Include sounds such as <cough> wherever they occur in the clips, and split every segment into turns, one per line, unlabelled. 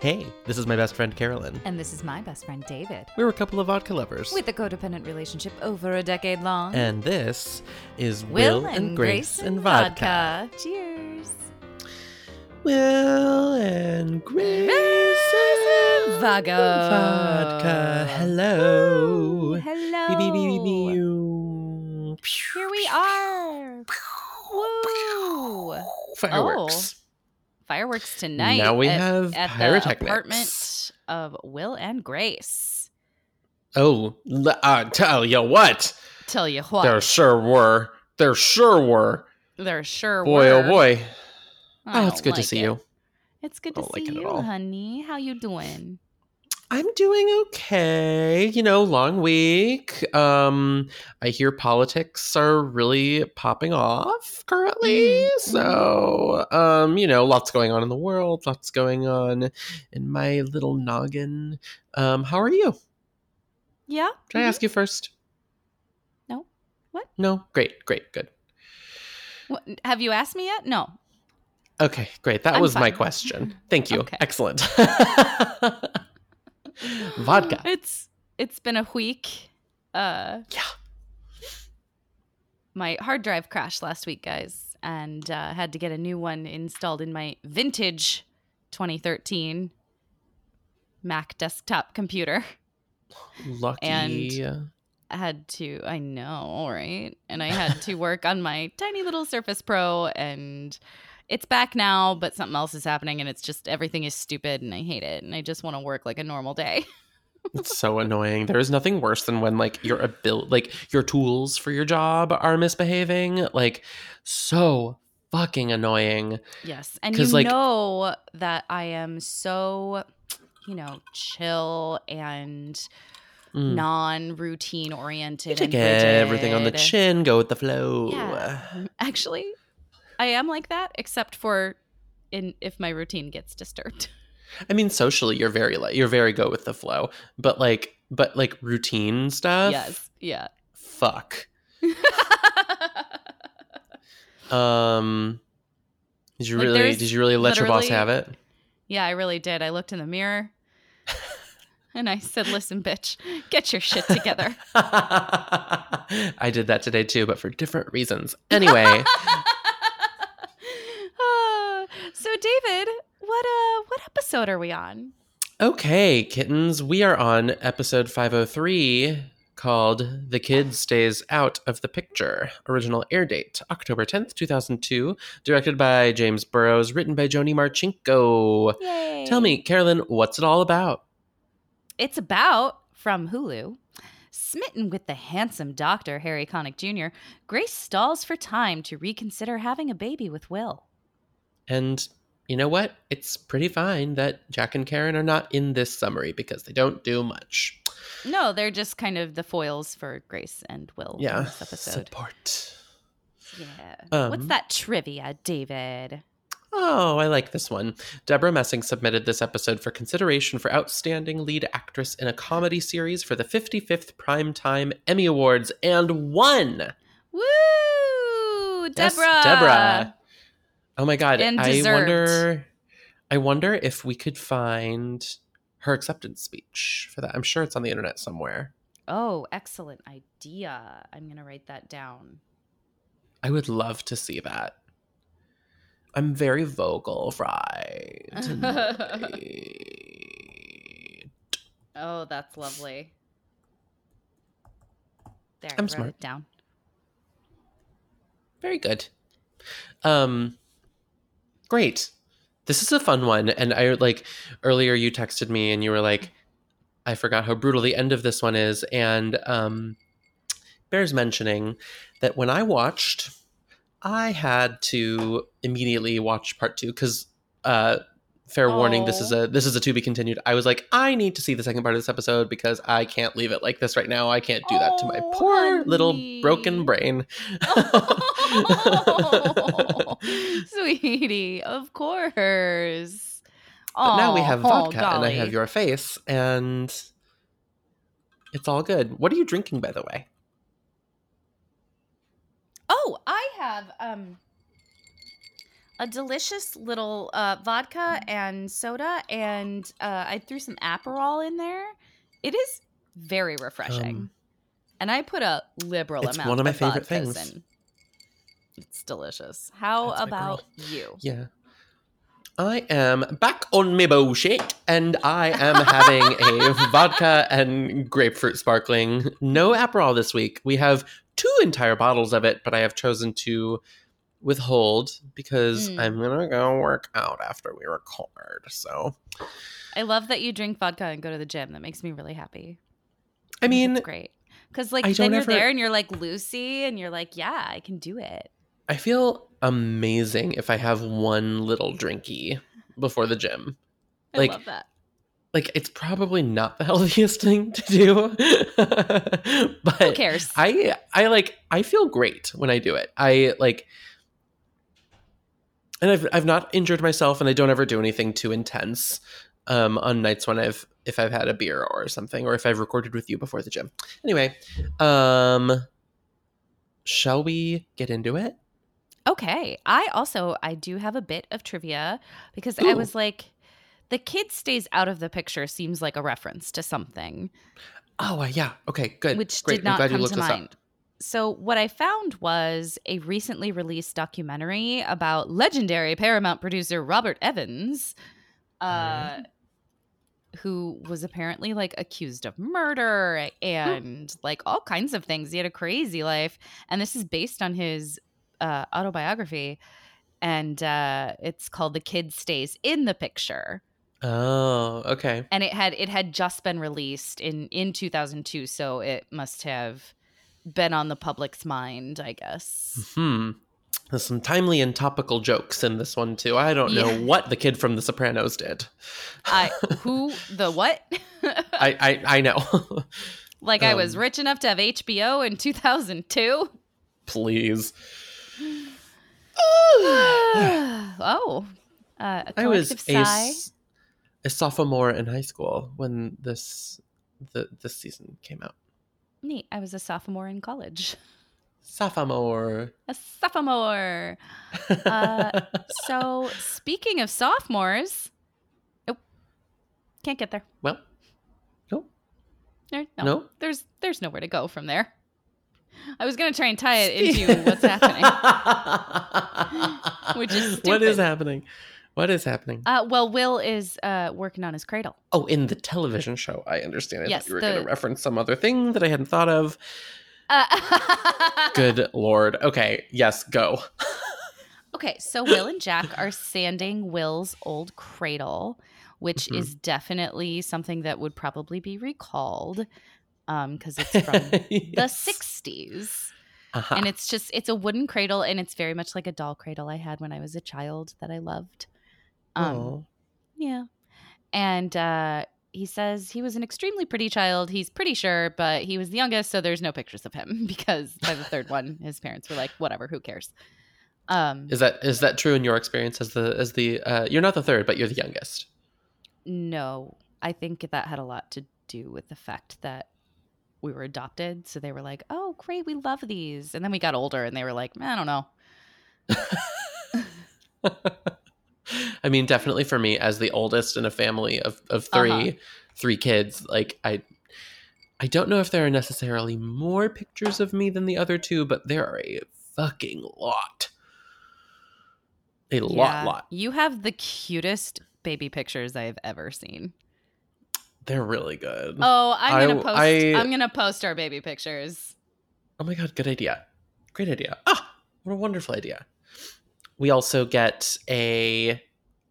Hey, this is my best friend Carolyn.
And this is my best friend David.
We're a couple of vodka lovers.
With a codependent relationship over a decade long.
and this is Will, and, Grace, and vodka.
Cheers.
Will and Grace and
Vodka.
vodka. Hello.
Hello.
Beep, beep, beep, beep, beep.
Here we are. Woo.
Fireworks.
Fireworks tonight.
Now we
at,
have
at
pyrotechnics.
the apartment of Will and Grace.
Oh, uh, tell you what.
Tell you what,
There sure were. There sure were.
there sure
Boy,
were.
Boy, oh boy.
I
Oh, it's good to see
it.
you.
It's good to see
like
you, honey. How you doing?
I'm doing okay. You know, long week. Um, I hear politics are really popping off currently. So, um, you know, lots going on in the world, lots going on in my little noggin. Um, how are you?
Yeah.
Can I ask you first?
No. What?
No? Great, great, good.
What, have you asked me yet? No.
Okay, great. That
I'm
was my question. <laughs> Thank you.
Okay.
Excellent. <laughs> <gasps> Vodka.
It's it's been a week. Uh
Yeah.
My hard drive crashed last week, guys, and uh, had to get a new one installed in my vintage 2013 Mac desktop computer.
Lucky.
I had to, I know, right? And I had to <laughs> work on my tiny little Surface Pro, and it's back now, but something else is happening, and it's just everything is stupid, and I hate it, and I just want to work like a normal day. <laughs>
It's so annoying. There is nothing worse than when like your abil- like your tools for your job are misbehaving. Like so fucking annoying.
Yes. And you
like-
know that I am so, you know, chill and
Mm.
non routine oriented.
Take everything on the chin, go with the flow.
Yeah. Actually, I am like that, except for in if my routine gets disturbed. <laughs>
I mean, socially, you're very like you're very go with the flow, but like but like routine stuff.
yes. Yeah.
Fuck. <laughs> Um. Did you
Like,
really? Did you really let your boss have it?
yeah, I really did. I looked in the mirror <laughs> and I said, listen, bitch, get your shit together. <laughs>
I did that today too, but for different reasons. Anyway,
Ah, so David, what uh what episode are we on?
okay, kittens, we are on episode 503 called The Kid Stays Out of the Picture. Original air date October 10th, 2002. Directed by James Burrows, written by Jhoni Marchinko.
Yay.
Tell me, Carolyn, what's it all about?
It's about from Hulu. Smitten with the handsome doctor, Harry Connick Jr., Grace stalls for time to reconsider having a baby with Will.
And you know what? It's pretty fine that Jack and Karen are not in this summary because they don't do much.
No, they're just kind of the foils for Grace and Will in
Yeah.
this episode.
Support.
Yeah.
Um,
What's that trivia, David?
Oh, I like this one. Deborah Messing submitted this episode for consideration for Outstanding Lead Actress in a Comedy Series for the 55th Primetime Emmy Awards and won.
Woo! Deborah!
Yes, Deborah. Oh my god.
And
I
deserved.
wonder I wonder if we could find her acceptance speech for that. I'm sure it's on the internet somewhere.
Oh, excellent idea. I'm going to write that down.
I would love to see that. I'm very vocal fry. <laughs>
Oh, that's lovely. There,
I'm smart.
it down.
Very good. Um great. This is a fun one and I like earlier you texted me and you were like I forgot how brutal the end of this one is and um bears mentioning that when I watched I had to immediately watch part 2 cuz uh fair warning this is a this is a to be continued. I was like I need to see the second part of this episode because I can't leave it like this right now. I can't do that to my
Oh,
poor little broken brain.
Oh, <laughs> sweetie, of course.
But now we have
oh,
vodka and I have your face and it's all good. What are you drinking by the way?
Oh, I have um a delicious little uh, vodka and soda, and uh, I threw some Aperol in there. It is very refreshing,
Um,
and I put a liberal
it's
amount.
one of my
of
favorite things.
in. It's delicious. How
That's
about you?
Yeah. I am back on my bullshit, and I am having a <laughs> vodka and grapefruit sparkling. No Aperol this week. We have two entire bottles of it, but I have chosen to withhold because
Mm.
I'm gonna go work out after we record. So,
I love that you drink vodka and go to the gym. That makes me really happy.
I mean,
it's great because like then you're
ever-
there and you're like Lucy, and you're like, yeah, I can do it.
I feel amazing if I have one little drinky before the gym.
I
Like,
love that.
Like, it's probably not the <laughs> healthiest thing to do, <laughs> but
Who cares?
I I like I feel great when I do it. I like and I've I've not injured myself and I don't ever do anything too intense um on nights when I've if I've had a beer or something or if I've recorded with you before the gym. Anyway, um shall we get into it?
Okay. I also I do have a bit of trivia because I was like the kid stays out of the picture seems like a reference to something
Oh, uh, yeah. Okay, good.
which
Great.
did not
I'm glad you
come to mind.
up.
So what I found was a recently released documentary about legendary Paramount producer Robert Evans uh who was apparently like accused of murder and like all kinds of things. He had a crazy life. And this is based on his uh autobiography. And uh it's called The Kid Stays in the Picture.
Oh, okay.
and it had it had just been released in in 2002 so it must have been on the public's mind i guess
Hmm. There's some timely and topical jokes in this one too. I don't know
Yeah.
what the kid from The Sopranos did.
i <laughs> who the what
I I, I know. <laughs>
like i was
um,
rich enough to have hbo in 2002
Please. <sighs>
oh uh, a
I was a, a sophomore in high school when this the this season came out.
Neat i was a sophomore in college
Sophomore.
a sophomore Uh, <laughs> so speaking of sophomores nope can't get there
well, no,
There- no,
no.
there's there's nowhere to go from there. I was gonna try and tie it into <laughs> what's happening. <laughs> Which is
What is happening? What is happening?
Uh, well, Will is uh, working on his cradle.
oh, in the television show. I understand. I
yes,
thought you were
the-
going to reference some other thing that I hadn't thought of.
Uh, <laughs>
Good lord. Okay. Yes. Go. <laughs>
okay, so Will and Jack are sanding Will's old cradle, which
Mhm.
is definitely something that would probably be recalled because it's <laughs> from the 60s.
Uh-huh.
and it's just it's a wooden cradle and it's very much like a doll cradle i had when i was a child that i loved um
Aw.
yeah. And uh he says he was an extremely pretty child. He's pretty sure but he was the youngest so there's no pictures of him <laughs> because by the third one his parents were like whatever who cares? Um
Is that is that true in your experience as the as the uh, you're not the third, but you're the youngest.
no. I think that had a lot to do with the fact that we were adopted so they were like oh great we love these. And then we got older and they were like i don't know <laughs> <laughs>
I mean, definitely for me as the oldest in a family of of 3
Uh-huh.
three kids, like I I don't know if there are necessarily more pictures of me than the other two, but there are a fucking lot. A lot,
Yeah.
lot.
You have the cutest baby pictures I've ever seen.
They're really good.
Oh, I'm gonna
I-
post.
I-
I'm gonna post our baby pictures.
Oh my god, good idea. Great idea. Ah, what a wonderful idea. We also get a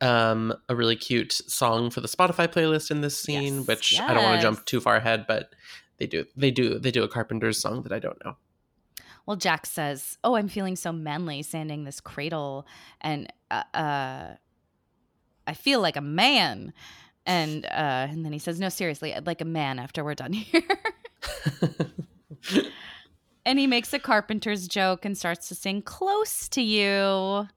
um a really cute song for the Spotify playlist in this scene,
Yes,
which I don't want to jump too far ahead, but they do they do they do a Carpenter's song that I don't know.
Well, Jack says, "Oh, I'm feeling so manly sanding this cradle, and uh, uh I feel like a man." And uh, and then he says, "No, seriously, I'd like a man after we're done <laughs> here." <laughs> and he makes a carpenter's joke and starts to sing "Close to You."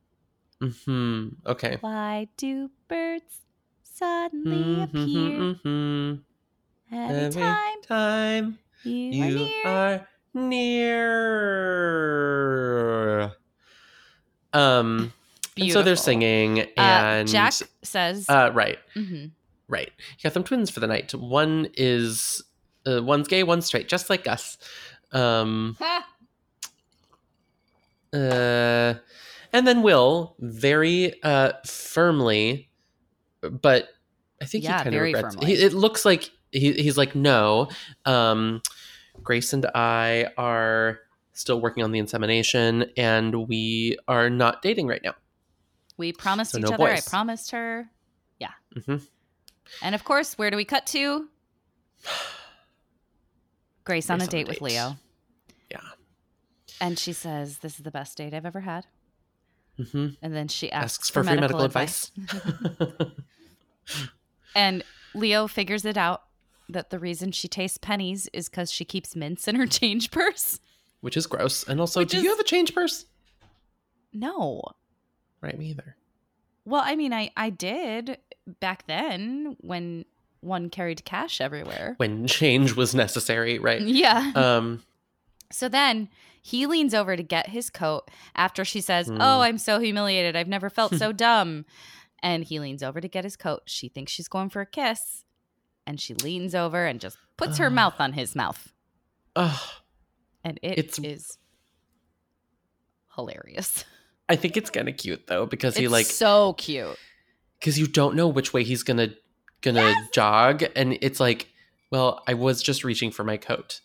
Hmm Okay.
Why do birds suddenly
Mhm,
appear
mhm.
every,
Every
time
time
you,
you
are near?
are near. Um <laughs> so they're singing,
Uh,
and
Jack says,
uh, right,
mhm.
right. You got them twins for the night. One is uh, one's gay, one's straight, just like us. Um, uh, and then Will very uh, firmly, but I think
Yeah,
he kind of regrets.
firmly.
He, it looks like he, he's like, no. Um, Grace and I are still working on the insemination, and we are not dating right now.
we promised
So
each
no
other.
boys.
I promised her.
hmm
And of course, where do we cut to? <sighs> Grace on a
Grace on a
date with. Leo.
Yeah.
And she says, This is the best date I've ever had.
Hmm
And then she asks,
Asks for free medical advice. <laughs> <laughs>
And Leo figures it out that the reason she tastes pennies is because she keeps mints in her <laughs> change purse.
Which is gross. And also,
Which
do
is-
you have a change purse?
No.
Right, me either.
Well, I mean, I, I did back then when one carried cash everywhere.
When change was necessary, right?
Yeah.
Um,
So then he leans over to get his coat after she says,
Hmm.
Oh, I'm so humiliated. I've never felt so <laughs> dumb. And he leans over to get his coat. She thinks she's going for a kiss. And she leans over and just puts her mouth on his mouth.
ugh.
And it
It's-
is hilarious.
I think it's kind of cute though because he like
so cute.
because you don't know which way he's gonna gonna jog, and it's like, well, I was just reaching for my coat,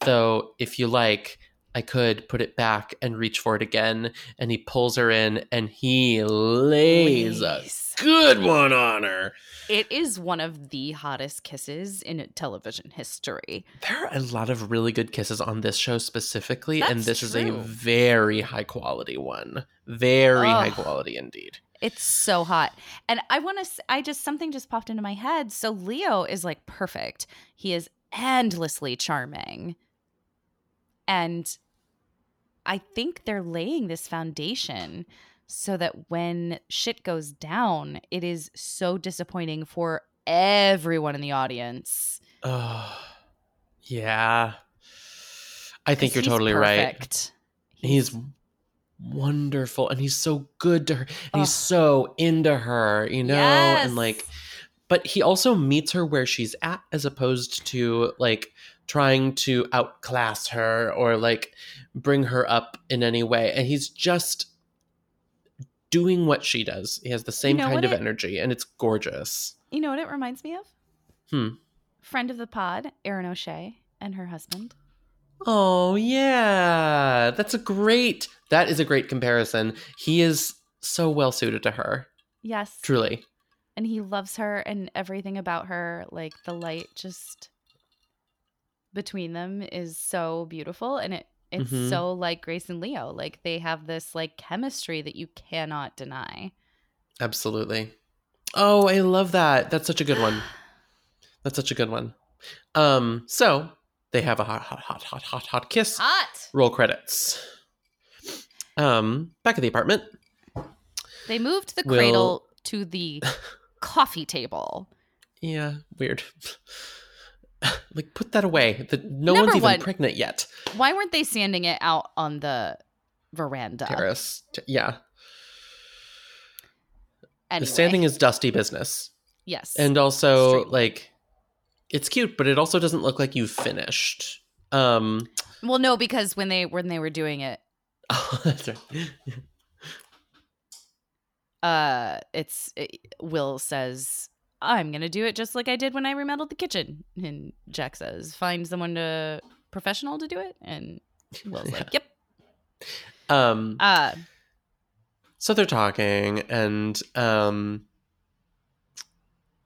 though. If you like, I could put it back and reach for it again. And he pulls her in, and he lays a good one on her.
It is one of the hottest kisses in television history.
There are a lot of really good kisses on this show specifically, and
That's
this is a very high quality one. Very high quality indeed.
It's so hot. And I want to, I just, something just popped into my head. So Leo is like perfect. He is endlessly charming. And I think they're laying this foundation so that when shit goes down, it is so disappointing for everyone in the audience.
Oh, yeah. I think you're
he's
totally right.
perfect.
He's wonderful and he's so good to her. And he's so into her, you know? And like, but he also meets her where she's at as opposed to like trying to outclass her or like bring her up in any way. And he's just doing what she does. He has the same
know
kind of
it-
energy and it's gorgeous.
You know what it reminds me of?
Hmm.
Friend of the pod, Erin O'Shea and her husband.
Oh yeah, that's a great. That is a great comparison. He is so well suited to her,
Yes.
truly.
and he loves her and everything about her like the light just between them is so beautiful and it it's
Mhm.
so like grace and leo like they have this like chemistry that you cannot deny
Absolutely. Oh, I love that. That's such a good one. <sighs> That's such a good one. Um, so they have a hot, hot, hot, hot, hot, hot kiss.
hot
Roll credits. Um, back at the apartment.
they moved the
Will-
cradle to the <laughs> coffee table
Yeah, weird. <sighs> like put that away. The, no
Number
one's even
one.
pregnant yet.
why weren't they sanding it out on the veranda
Terrace. T- yeah.
anyway
The sanding is dusty business.
yes
and also like it's cute but it also doesn't look like you've finished um
well no because when they when they were doing it
that's <laughs> right.
uh it's it, will says i'm gonna do it just like i did when i remodeled the kitchen. And jack says find someone to professional to do it. And will's <laughs>
Yeah.
like yep.
Um
uh
so they're talking and um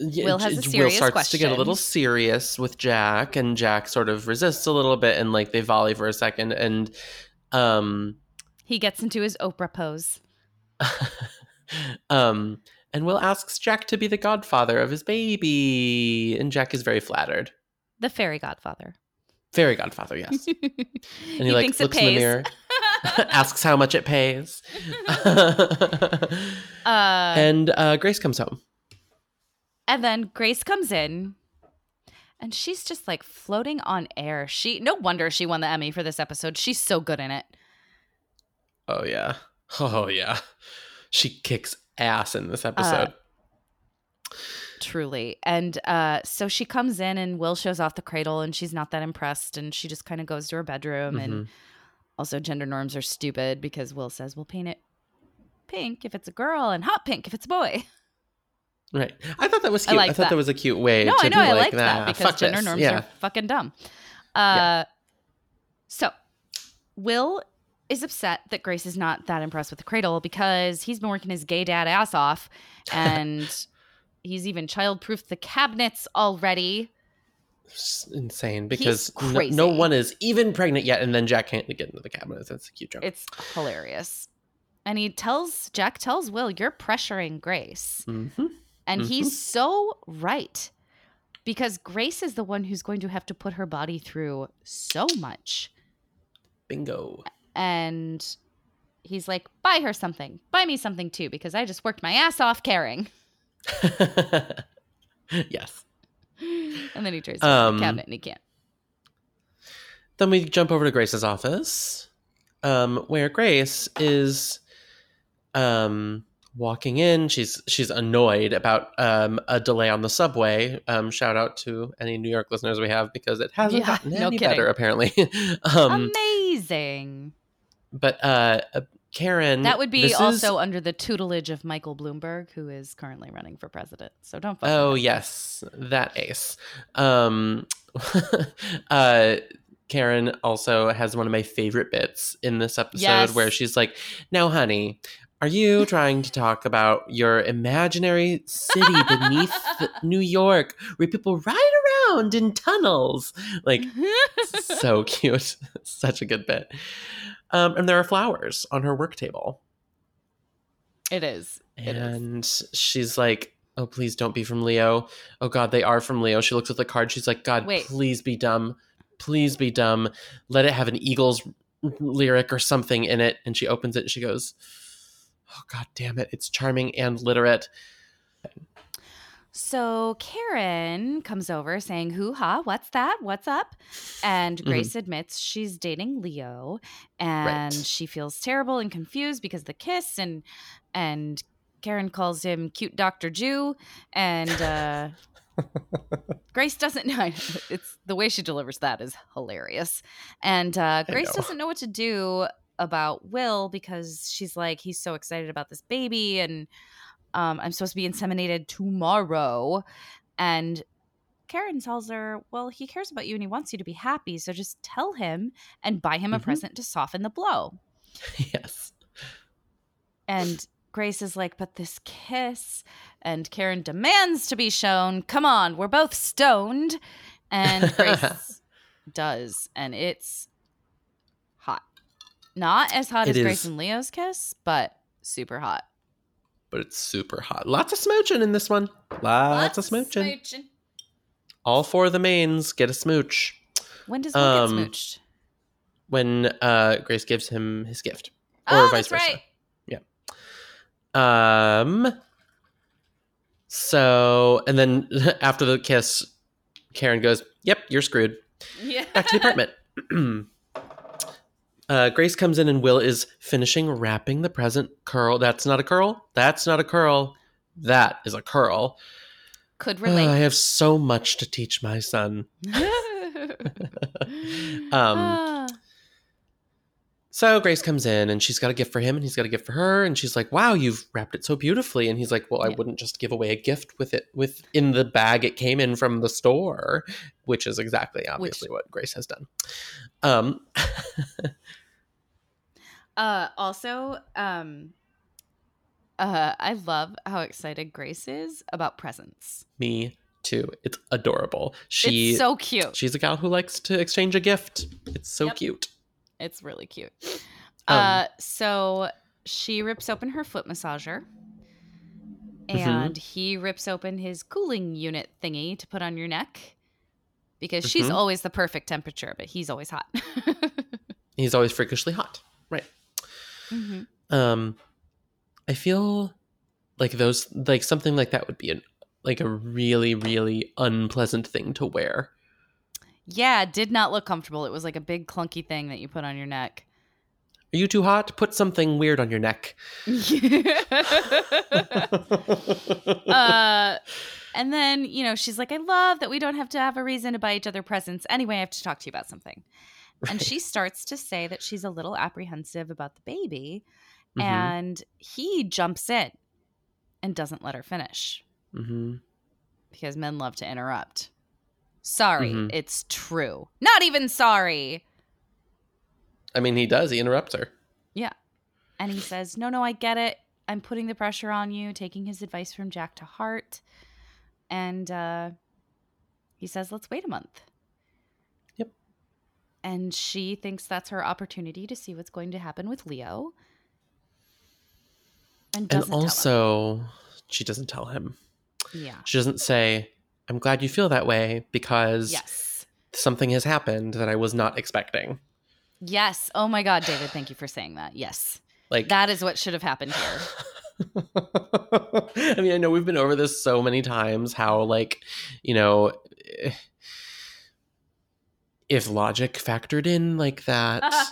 Will has a serious
starts to get a little serious with Jack, and Jack sort of resists a little bit, and like they volley for a second, and um,
he gets into his oprah pose. <laughs>
um, and Will asks Jack to be the godfather of his baby, and Jack is very flattered.
the fairy godfather
Fairy godfather, yes.
and <laughs>
And he, like looks in the mirror, <laughs> asks how much it pays. <laughs>
uh
and uh, Grace comes home.
And then Grace comes in and she's just like floating on air. She no wonder she won the Emmy for this episode. She's so good in it.
Oh yeah. Oh yeah. She kicks ass in this episode.
Truly. And uh, so she comes in and Will shows off the cradle and she's not that impressed and she just kind of goes to her bedroom. And
Mhm.
also, gender norms are stupid because Will says, we'll paint it pink if it's a girl and hot pink if it's a boy.
Right. I thought that was cute. I,
like
thought
that.
that was a cute way
no,
to
I know.
be
I
like,
like that because
fuck
gender
this."
norms
yeah.
are fucking dumb. Uh, So, Will is upset that Grace is not that impressed with the cradle because he's been working his gay dad ass off <laughs> and he's even childproofed the cabinets already.
It's insane because no, no one is even pregnant yet, and then Jack can't get into the cabinets. That's a cute joke.
It's hilarious. And he tells, Jack tells Will, you're pressuring Grace.
hmm
And
Mhm.
he's so right because Grace is the one who's going to have to put her body through so much.
Bingo.
And he's like, buy her something. Buy me something too because I just worked my ass off caring. <laughs> <laughs>
yes.
And then he tries to
Um,
the cabinet and he can't.
Then we jump over to Grace's office, um, where Grace is um, walking in. She's she's annoyed about um, a delay on the subway. Um, shout out to any New York listeners we have because it hasn't
Yeah,
gotten
no
any
kidding.
better apparently. <laughs> um,
Amazing.
But uh, uh, Karen,
That would be
this is-
also under the tutelage of Michael Bloomberg, who is currently running for president. So don't fuck
Oh yes, that ace. Um, <laughs> uh, Karen also has one of my favorite bits in this episode
Yes.
where she's like, "Now, honey, are you trying to talk about your imaginary city beneath <laughs> New York, where people ride around in tunnels?" Like, <laughs> so cute, such a good bit. Um, and there are flowers on her work table.
it is. It is.
And she's like, Oh, please don't be from Leo. Oh, God, they are from Leo. She looks at the card. She's like, God,
Wait.
please be dumb. Please be dumb. Let it have an Eagles lyric or something in it. And she opens it and she goes, Oh, God damn it. It's charming and literate.
So Karen comes over saying, Hoo ha, what's that? What's up? And
Mm-hmm.
Grace admits she's dating Leo and
Right.
she feels terrible and confused because of the kiss and and Karen calls him cute Dr. Jew and uh <laughs> Grace doesn't <laughs> know it's the way she delivers that is hilarious. And uh Grace doesn't know what to do about Will because she's like he's so excited about this baby and um, I'm supposed to be inseminated tomorrow. And Karen tells her, Well, he cares about you and he wants you to be happy. So just tell him and buy him a
Mhm.
present to soften the blow. <laughs>
yes.
And Grace is like, But this kiss. And Karen demands to be shown. Come on, we're both stoned. And Grace <laughs> does. And it's hot. Not as hot
It
as Grace and Leo's kiss, but super hot.
But it's super hot. Lots of smooching in this one. Lots, of smooching.
smooching.
All four of the mains get a smooch
When does Will
Um,
get smooched?
when uh, Grace gives him his gift. or
oh,
vice
that's
versa.
right.
Um. So, and then <laughs> after the kiss, Karen goes, "Yep, you're screwed."
Yeah.
Back to the apartment. <laughs> <clears throat> uh, Grace comes in, and Will is finishing wrapping the present curl. That's not a curl. That's not a curl. That is a curl.
Could
Uh, I have so much to teach my son. <laughs> Um,
Ah.
So Grace comes in and she's got a gift for him and he's got a gift for her and she's like, "Wow, you've wrapped it so beautifully." And he's like, "Well, I wouldn't just give away a gift with it with in the bag it came in from the store," which is exactly obviously what Grace has done. Um <laughs>
Uh, also, um, uh, I love how excited Grace is about presents.
me too. It's adorable. She
it's so cute.
she's a gal who likes to exchange a gift. It's so
Yep.
cute.
It's really cute.
Um,
uh, so she rips open her foot massager.
Mm-hmm.
And he rips open his cooling unit thingy to put on your neck because she's
Mhm.
always the perfect temperature, but he's always hot. <laughs>
He's always freakishly hot. Right.
Mhm.
um i feel like those like something like that would be an like a really really unpleasant thing to wear
Yeah, did not look comfortable. It was like a big clunky thing that you put on your neck.
Are you too hot? Put something weird on your neck. <laughs>
uh, and then, you know, she's like, I love that we don't have to have a reason to buy each other presents. Anyway, I have to talk to you about something. <laughs> And she starts to say that she's a little apprehensive about the baby.
Mhm.
And he jumps in and doesn't let her finish
Mhm.
because men love to interrupt. Sorry,
Mhm.
it's true. Not even sorry.
I mean, he does. He interrupts her. Yeah.
And he says, No, no, I get it. I'm putting the pressure on you, taking his advice from Jack to heart. And uh, he says, Let's wait a month. And she thinks that's her opportunity to see what's going to happen with Leo. And
And
doesn't tell him.
also, she doesn't tell him.
Yeah.
She doesn't say, I'm glad you feel that way because
Yes.
something has happened that I was not expecting.
Yes. Oh my God, David, thank you for saying that. Yes.
Like,
That is what should have happened here. <laughs>
I mean, I know we've been over this so many times how, like, you know, if logic factored in like that, uh-huh.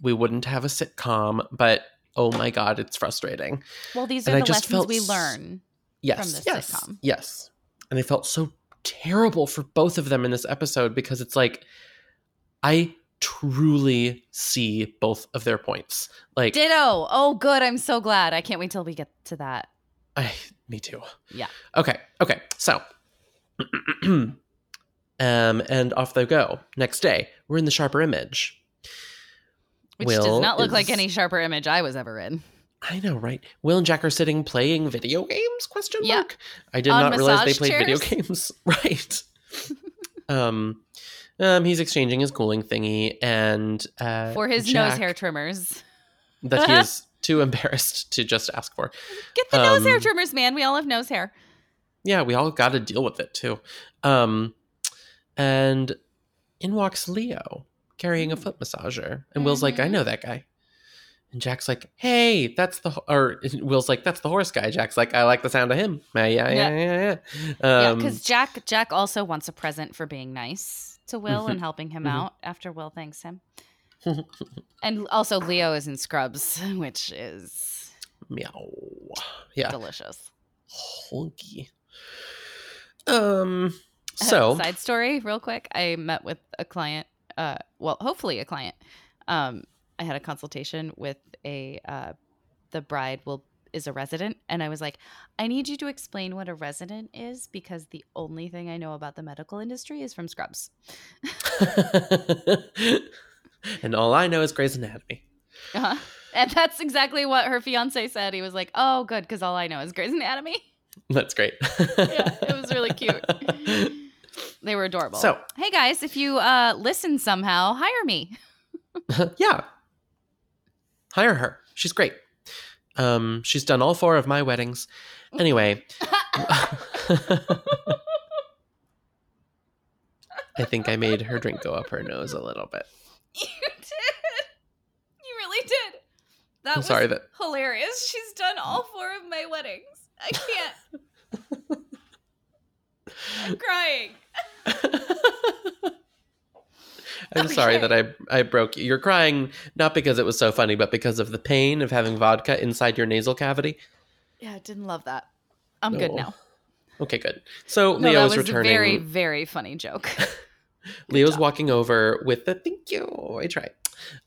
we wouldn't have a sitcom, but oh my God, it's frustrating.
Well, these
And
are the
just
lessons
felt
we learn.
Yes,
this
yes,
sitcom.
yes. And I felt so terrible for both of them in this episode because it's like, I truly see both of their points. Like,
Ditto. Oh, good. I'm so glad. I can't wait till we get to that.
I, me too.
Yeah.
Okay. Okay. So, <clears throat> um, and off they go. Next day, we're in the sharper image.
Which
Will
does not look like any sharper image I was ever in.
I know, right? Will and Jack are sitting playing video games? Question
Yeah.
mark. I did
On
not realize they played video games. <laughs> Right. um, um, he's exchanging his cooling thingy and uh,
For his nose hair trimmers.
that he is <laughs> too embarrassed to just ask for.
Get the nose hair
Um,
trimmers, man. We all have nose hair.
Yeah, we all got to deal with it too. Um, and in walks Leo carrying a foot massager, and Will's like, "I
Mhm.
know that guy." And Jack's like, "Hey, that's the," ho-" or Will's like, "That's the horse guy." Jack's like, "I like the sound of him." Yeah, yeah, yeah,
Yeah.
yeah. yeah.
yeah,
Um,
because Jack Jack also wants a present for being nice to Will
Mhm.
and helping him
Mhm.
out after Will thanks him. and also Leo is in Scrubs, <laughs> which is
meow. Yeah,
delicious.
honky. Um. <laughs> So
side story, real quick. I met with a client. Uh, well, hopefully a client. Um, I had a consultation with a uh, the bride will is a resident, and I was like, I need you to explain what a resident is because the only thing I know about the medical industry is from Scrubs. <laughs>
and all I know is Grey's Anatomy.
Uh-huh. And that's exactly what her fiance said. He was like, "Oh, good, because all I know is Grey's Anatomy."
That's great. <laughs>
Yeah, it was really cute. They were adorable.
So-
hey guys, if you uh, listen somehow, hire me. <laughs>
yeah. Hire her. She's great. Um, she's done all four of my weddings. Anyway. <laughs> I think I made her drink go up her nose a little bit.
You did. You really did. That
I'm
was
sorry that
hilarious. She's done all four of my weddings. I can't. <laughs> I'm crying.
I'm sorry that I I broke you. You're crying not because it was so funny, but because of the pain of having vodka inside your nasal cavity.
Yeah, I didn't love that. I'm good now.
Okay, good. So
No,
Leo is
was
returning.
a very, very funny joke. <laughs>
Leo's
job.
walking over with the thank you. I try.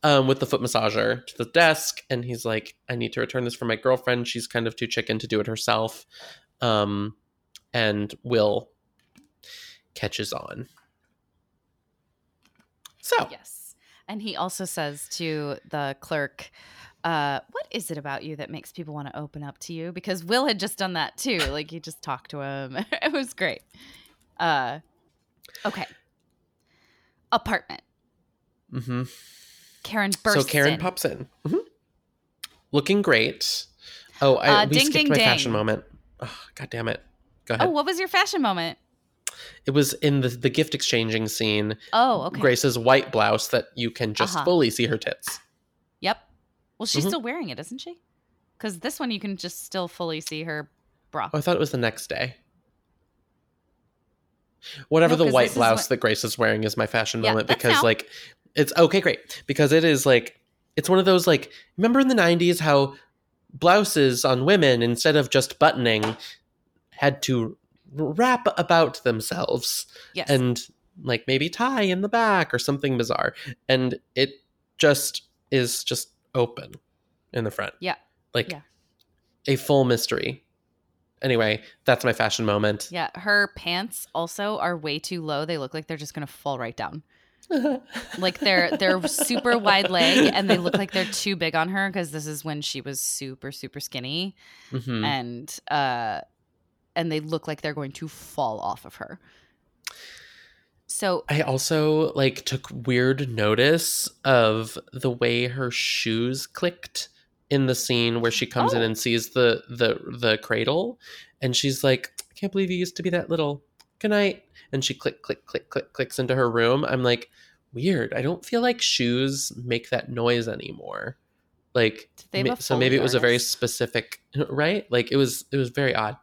Um, with the foot massager to the desk, and he's like, "I need to return this for my girlfriend. She's kind of too chicken to do it herself." Um, and Will catches on. So
yes. And he also says to the clerk, uh, what is it about you that makes people want to open up to you? Because Will had just done that too. <laughs> Like he just talked to him. <laughs> it was great. Uh, okay. Apartment.
hmm
Karen bursts
so Karen
in.
pops in, Mhm. looking great. Oh, I
Uh,
we
ding,
skipped
ding,
my
ding.
fashion moment. Oh, God damn it! Go ahead.
Oh, what was your fashion moment?
It was in the the gift exchanging scene.
Oh, okay.
Grace's white blouse that you can just
Uh-huh.
fully see her tits.
Yep. Well, she's
Mhm.
still wearing it, isn't she? Because this one you can just still fully see her bra.
Oh, I thought it was the next day. Whatever
No,
the white blouse
what-
that Grace is wearing is my fashion
Yeah,
moment because
now.
like it's okay, great because it is like it's one of those like remember in the 90s how blouses on women instead of just buttoning had to wrap about themselves
Yes.
and like maybe tie in the back or something bizarre and it just is just open in the front
Yeah.
like
Yeah.
a full mystery anyway that's my fashion moment
yeah, her pants also are way too low. They look like they're just gonna fall right down. <laughs> Like they're they're super wide leg and they look like they're too big on her because this is when she was super super skinny
Mhm.
and uh and they look like they're going to fall off of her. So
I also like took weird notice of the way her shoes clicked in the scene where she comes in
Oh.
and sees the the the cradle and she's like, I can't believe you used to be that little. Good night. And she click click click click clicks into her room. I'm like, weird. I don't feel like shoes make that noise anymore. Like so maybe it was a very specific <laughs> right? Like it was it was very odd.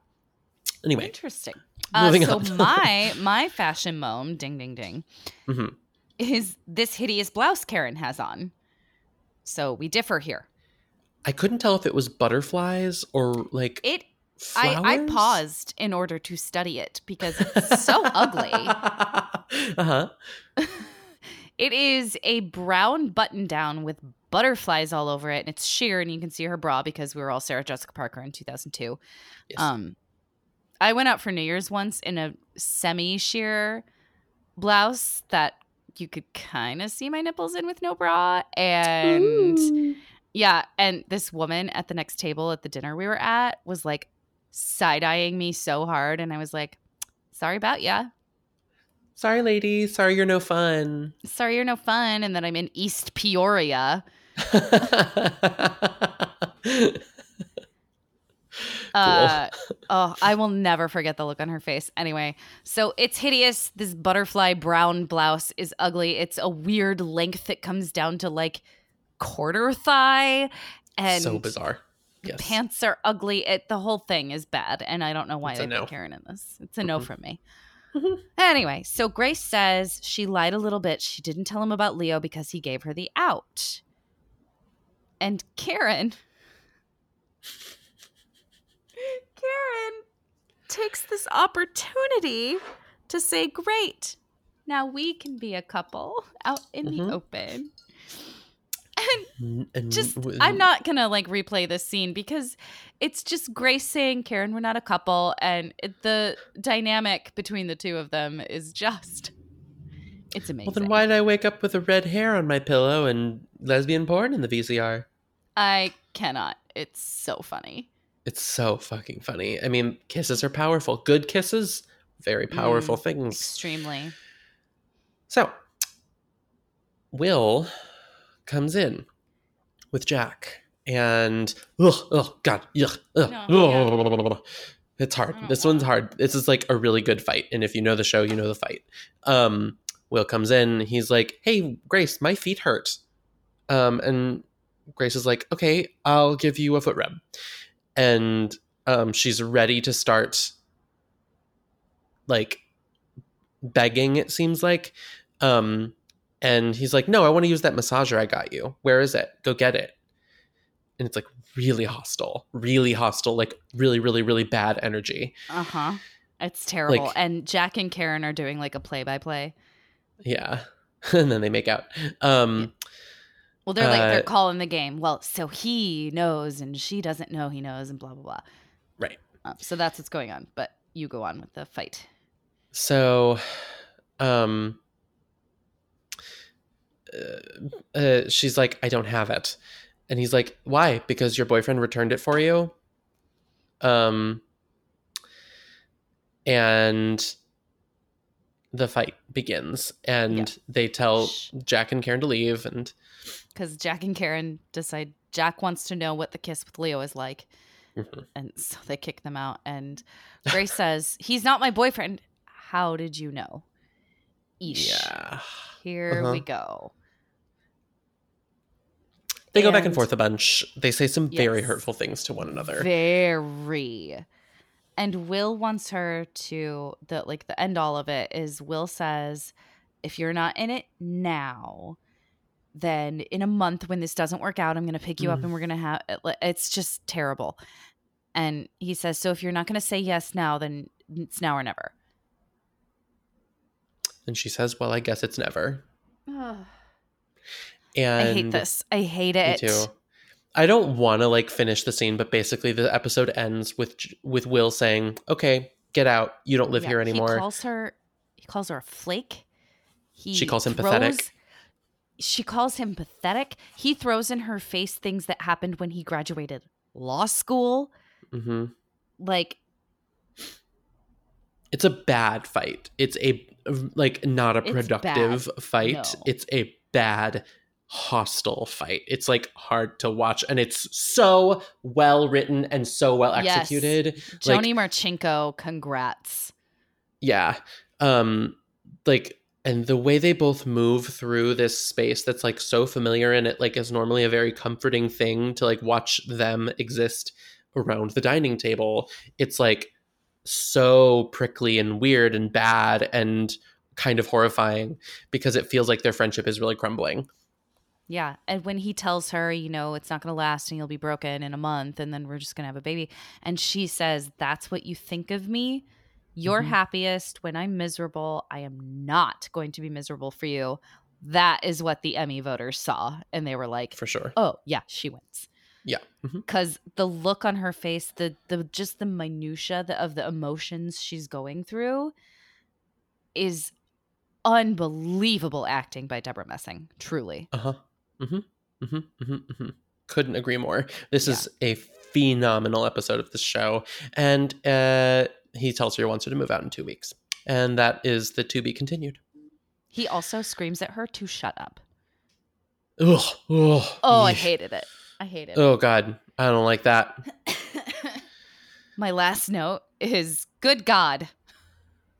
Anyway,
interesting. Uh, so <laughs> my my fashion moan, ding ding ding,
Mhm.
is this hideous blouse Karen has on. So we differ here.
I couldn't tell if it was butterflies or like
It I, I paused in order to study it because <laughs> it's so ugly. <laughs>
Uh-huh.
It is a brown button down with butterflies all over it, and it's sheer, and you can see her bra because we were all Sarah Jessica Parker in 2002.
Yes.
Um, I went out for New Year's once in a semi sheer blouse that you could kind of see my nipples in with no bra, and
Ooh.
yeah, and this woman at the next table at the dinner we were at was like side eyeing me so hard, and I was like, "Sorry about ya."
Sorry, lady. Sorry, you're no fun.
sorry you're no fun and that i'm in east peoria <laughs> uh, oh i will never forget the look on her face. Anyway so it's hideous. This butterfly brown blouse is ugly. It's a weird length that comes down to like quarter thigh and
so bizarre. Yes.
pants are ugly. It the whole thing is bad and i don't know why
It's
they put karen in this. It's a no
Mhm.
from me. <laughs> Anyway so grace says she lied a little bit. She didn't tell him about leo because he gave her the out. And karen karen takes this opportunity to say great now we can be a couple out in
Mhm.
the open and
and
just, I'm not gonna like replay this scene because it's just Grace saying, "Karen, we're not a couple," and it, the dynamic between the two of them is just it's amazing.
Well, then why did I wake up with a red hair on my pillow and lesbian porn in the VCR?
I cannot. It's so funny.
It's so fucking funny. I mean, kisses are powerful. Good kisses, very powerful things.
Extremely.
So, Will comes in with Jack, and ugh, oh god, ugh,
No,
ugh. it's hard.
Don't
This one's hard. This is like a really good fight, and if you know the show, you know the fight. Um, Will comes in. He's like, "Hey, Grace, my feet hurt," um, and Grace is like, "Okay, I'll give you a foot rub," and um, she's ready to start like begging it seems like um and he's like no i want to use that massager i got you. Where is it? Go get it. And it's like really hostile really hostile like really really really bad energy.
Uh huh. It's terrible.
Like-
and Jack and Karen are doing like a play by play.
yeah. <laughs> And then they make out. Um
Well, they're like they're
Uh,
calling the game. Well, so he knows and she doesn't know he knows and blah blah blah.
right
Um, so that's what's going on. But you go on with the fight.
so um uh, uh, she's like i don't have it and he's like why because your boyfriend returned it for you um and the fight begins and
Yeah.
they tell
Shh.
jack and karen to leave and
because Jack and Karen decide Jack wants to know what the kiss with Leo is like,
Mhm.
and so they kick them out. And Grace <laughs> says, "He's not my boyfriend." How did you know? Eesh.
yeah
Here
Uh-huh.
we go.
they go back and
And-
forth a bunch they say some very hurtful things to one another
Very. And Will wants her to the like the end all of it is Will says, if you're not in it now, then in a month when this doesn't work out, I'm going to pick you up
Mm.
and we're going to have it's just terrible. And he says, "So if you're not going to say yes now, then it's now or never."
And she says, "Well, I guess it's never." And <sighs> I
hate this. I hate
Me
it.
too. I don't want to like finish the scene, but basically the episode ends with with Will saying, "Okay, get out. You don't live
Yeah,
here anymore."
He calls her. He calls her a flake. He
She calls him pathetic.
She calls him pathetic. He throws in her face things that happened when he graduated law school.
hmm
Like,
It's a bad fight. It's a like not a productive fight.
No.
It's a bad hostile fight. It's like hard to watch and it's so well written and so well
Yes.
executed. Like,
Jhoni Marchinko, congrats.
yeah. Um like and the way they both move through this space that's like so familiar and it like is normally a very comforting thing to like watch them exist around the dining table. It's like so prickly and weird and bad and kind of horrifying because it feels like their friendship is really crumbling.
Yeah. And when he tells her, you know, it's not going to last and you'll be broken in a month and then we're just going to have a baby. And she says, That's what you think of me. You're
Mhm.
happiest when I'm miserable. I am not going to be miserable for you. That is what the Emmy voters saw. And they were like,
For sure.
Oh, yeah, she wins.
Yeah.
Because the look on her face, the the just the minutia the, of the emotions she's going through is unbelievable acting by Debra Messing. Truly.
Uh huh. Mm-hmm. Mm-hmm. Mm-hmm. hmm Couldn't agree more. This
Yeah.
is a phenomenal episode of this show, and uh, he tells her he wants her to move out in two weeks, and that is the to be continued.
He also screams at her to shut up.
Ugh. Ugh.
Oh, I hated it. I hate it.
Oh God, I don't like that. <coughs>
My last note is good God.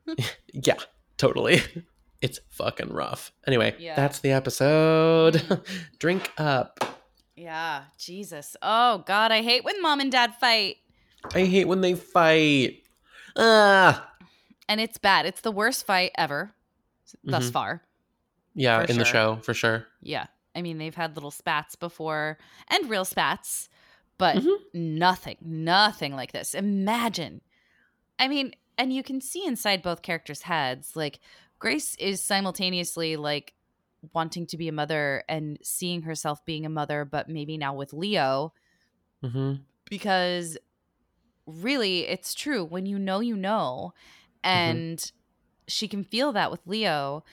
<laughs>
Yeah, totally. <laughs> It's fucking rough. Anyway,
Yeah.
that's the episode.
Mm. <laughs>
Drink up.
Yeah, Jesus. Oh God, I hate when mom and dad fight.
I hate when they fight. Ah.
And it's bad. It's the worst fight ever thus
Mhm.
far.
Yeah, in the show for sure.
Yeah. I mean, they've had little spats before and real spats, but
Mhm.
nothing, nothing like this. Imagine. I mean, and you can see inside both characters' heads. Like, Grace is simultaneously like wanting to be a mother and seeing herself being a mother, but maybe now with Leo,
hmm
because really it's true. When you know, you know. Mm-hmm. And she can feel that with Leo.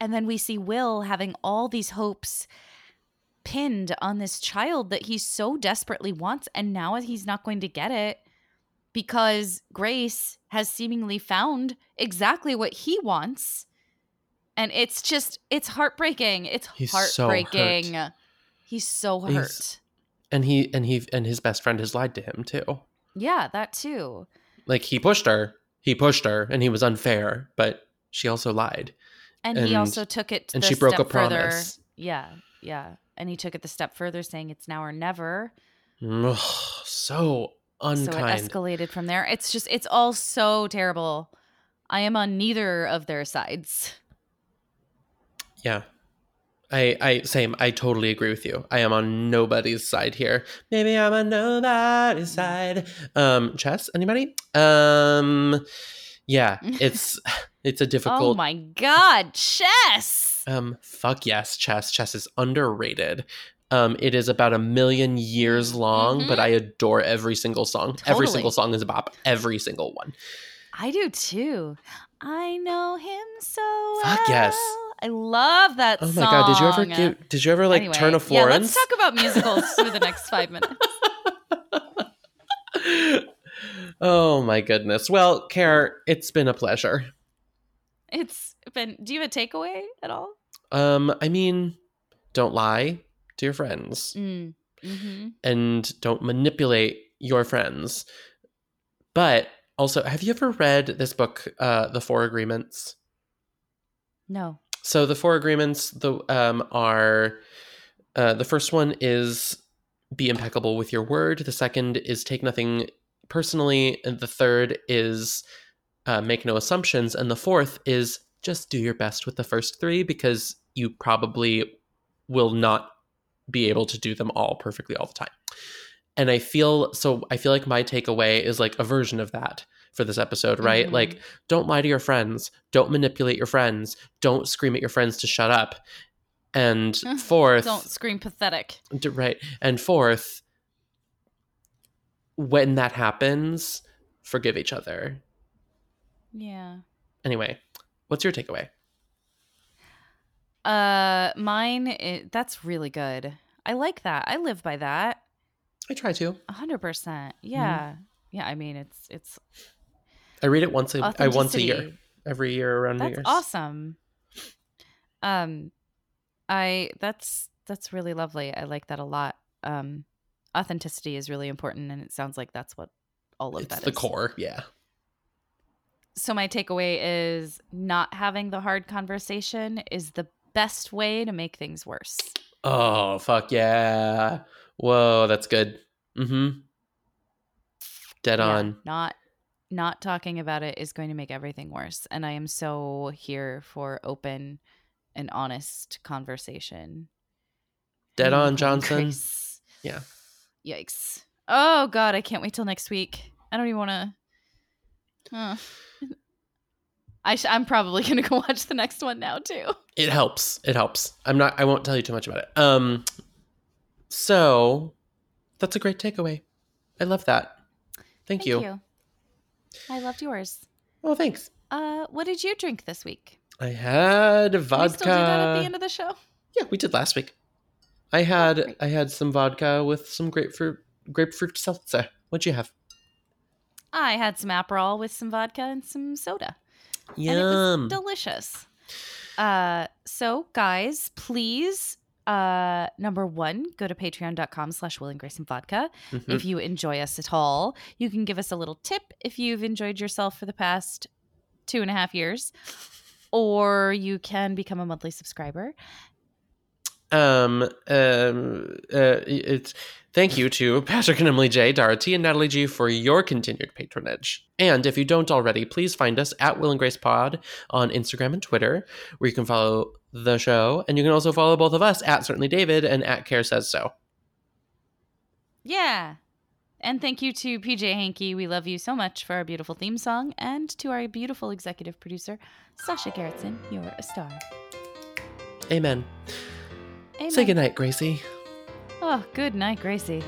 And then we see Will having all these hopes pinned on this child that he so desperately wants. And now he's not going to get it because Grace has seemingly found exactly what he wants. And it's just, it's heartbreaking. It's
He's so
heartbreaking. He's so hurt.
He's- And he and he and his best friend has lied to him too.
yeah, that too.
Like he pushed her. He pushed her and he was unfair, but she also lied.
And, he also took it
and
the
she broke a
step further.
promise.
Yeah, yeah. And he took it the step further, saying it's now or never.
So
So it escalated from there. It's just, it's all so terrible. I am on neither of their sides.
yeah. I I same. I totally agree with you. I am on nobody's side here. Maybe I'm on nobody's side. Um chess anybody? Um yeah, <laughs> it's it's a difficult.
Oh my God, chess!
Um, fuck yes, chess. Chess is underrated. Um, it is about a million years long, but
Mhm.
I adore every single song. Every single song is a bop. Every single one.
I do too. I know him so
Fuck
well.
yes.
I love that
Oh
song.
my god, did you ever give, did you ever like
Anyway,
turn a Florence?
Yeah, let's talk about musicals <laughs> for the next five minutes.
oh my goodness. Well, Care, it's been a pleasure.
It's been. Do you have a takeaway at all?
Um, I mean, don't lie to your friends
Mm. hmm
and don't manipulate your friends. But also, have you ever read this book, uh, The Four Agreements?
No.
So the four agreements the um are uh, the first one is be impeccable with your word. The second is take nothing personally, and the third is uh, make no assumptions, and the fourth is just do your best with the first three because you probably will not be able to do them all perfectly all the time. And I feel so I feel like my takeaway is like a version of that for this episode, right?
Mhm.
Like don't lie to your friends, don't manipulate your friends, don't scream at your friends to shut up. And <laughs> fourth,
Don't scream pathetic.
Right. And fourth, when that happens, forgive each other.
Yeah.
Anyway, what's your takeaway?
Uh, mine. that's really good. I like that. I live by that.
I try to.
A hundred percent. Yeah. Yeah. I mean, it's it's
I read it once a, I once a year. Every year around New
That's
Year's.
awesome. Um, I that's that's really lovely. I like that a lot. Um, authenticity is really important, and it sounds like that's what all of
It's
that
the
is.
core. Yeah.
So my takeaway is not having the hard conversation is the best way to make things worse.
Oh, fuck yeah. Whoa, that's good. Mm-hmm. Dead
Yeah,
on.
not not talking about it is going to make everything worse. And I am so here for open and honest conversation.
Dead on, Johnson. Yeah.
Yikes. Oh god, I can't wait till next week. I don't even want to. Uh. I sh- I'm probably <laughs> gonna go watch the next one now too.
It helps. It helps. I'm not I won't tell you too much about it. Um so that's a great takeaway. I love that. Thank, you.
I loved yours.
Oh, thanks.
Uh, what did you drink this week?
I had vodka.
Can we still do that at the end of the show?
Yeah, we did last week. I had
great.
I had some vodka with some grapefruit grapefruit seltzer. What'd you have?
I had some Aperol with some vodka and some soda. and it
Yum.
was delicious. Uh, so guys, please, uh, number one, go to patreon.com slash will and grace and vodka.
Mhm.
If you enjoy us at all, you can give us a little tip if you've enjoyed yourself for the past two and a half years, or you can become a monthly subscriber.
Um, um, uh, it's thank you to Patrick and Emily J, Dorothy, and Natalie G for your continued patronage. And if you don't already, please find us at Will and Grace Pod on Instagram and Twitter, where you can follow the show, and you can also follow both of us at Certainly David and at Care Says So.
Yeah. And thank you to PJ Hankey. We love you so much for our beautiful theme song, and to our beautiful executive producer, Sasha Gerritsen. You're a star.
Amen.
Amen.
Say goodnight, Gracie.
Oh, good night, Gracie.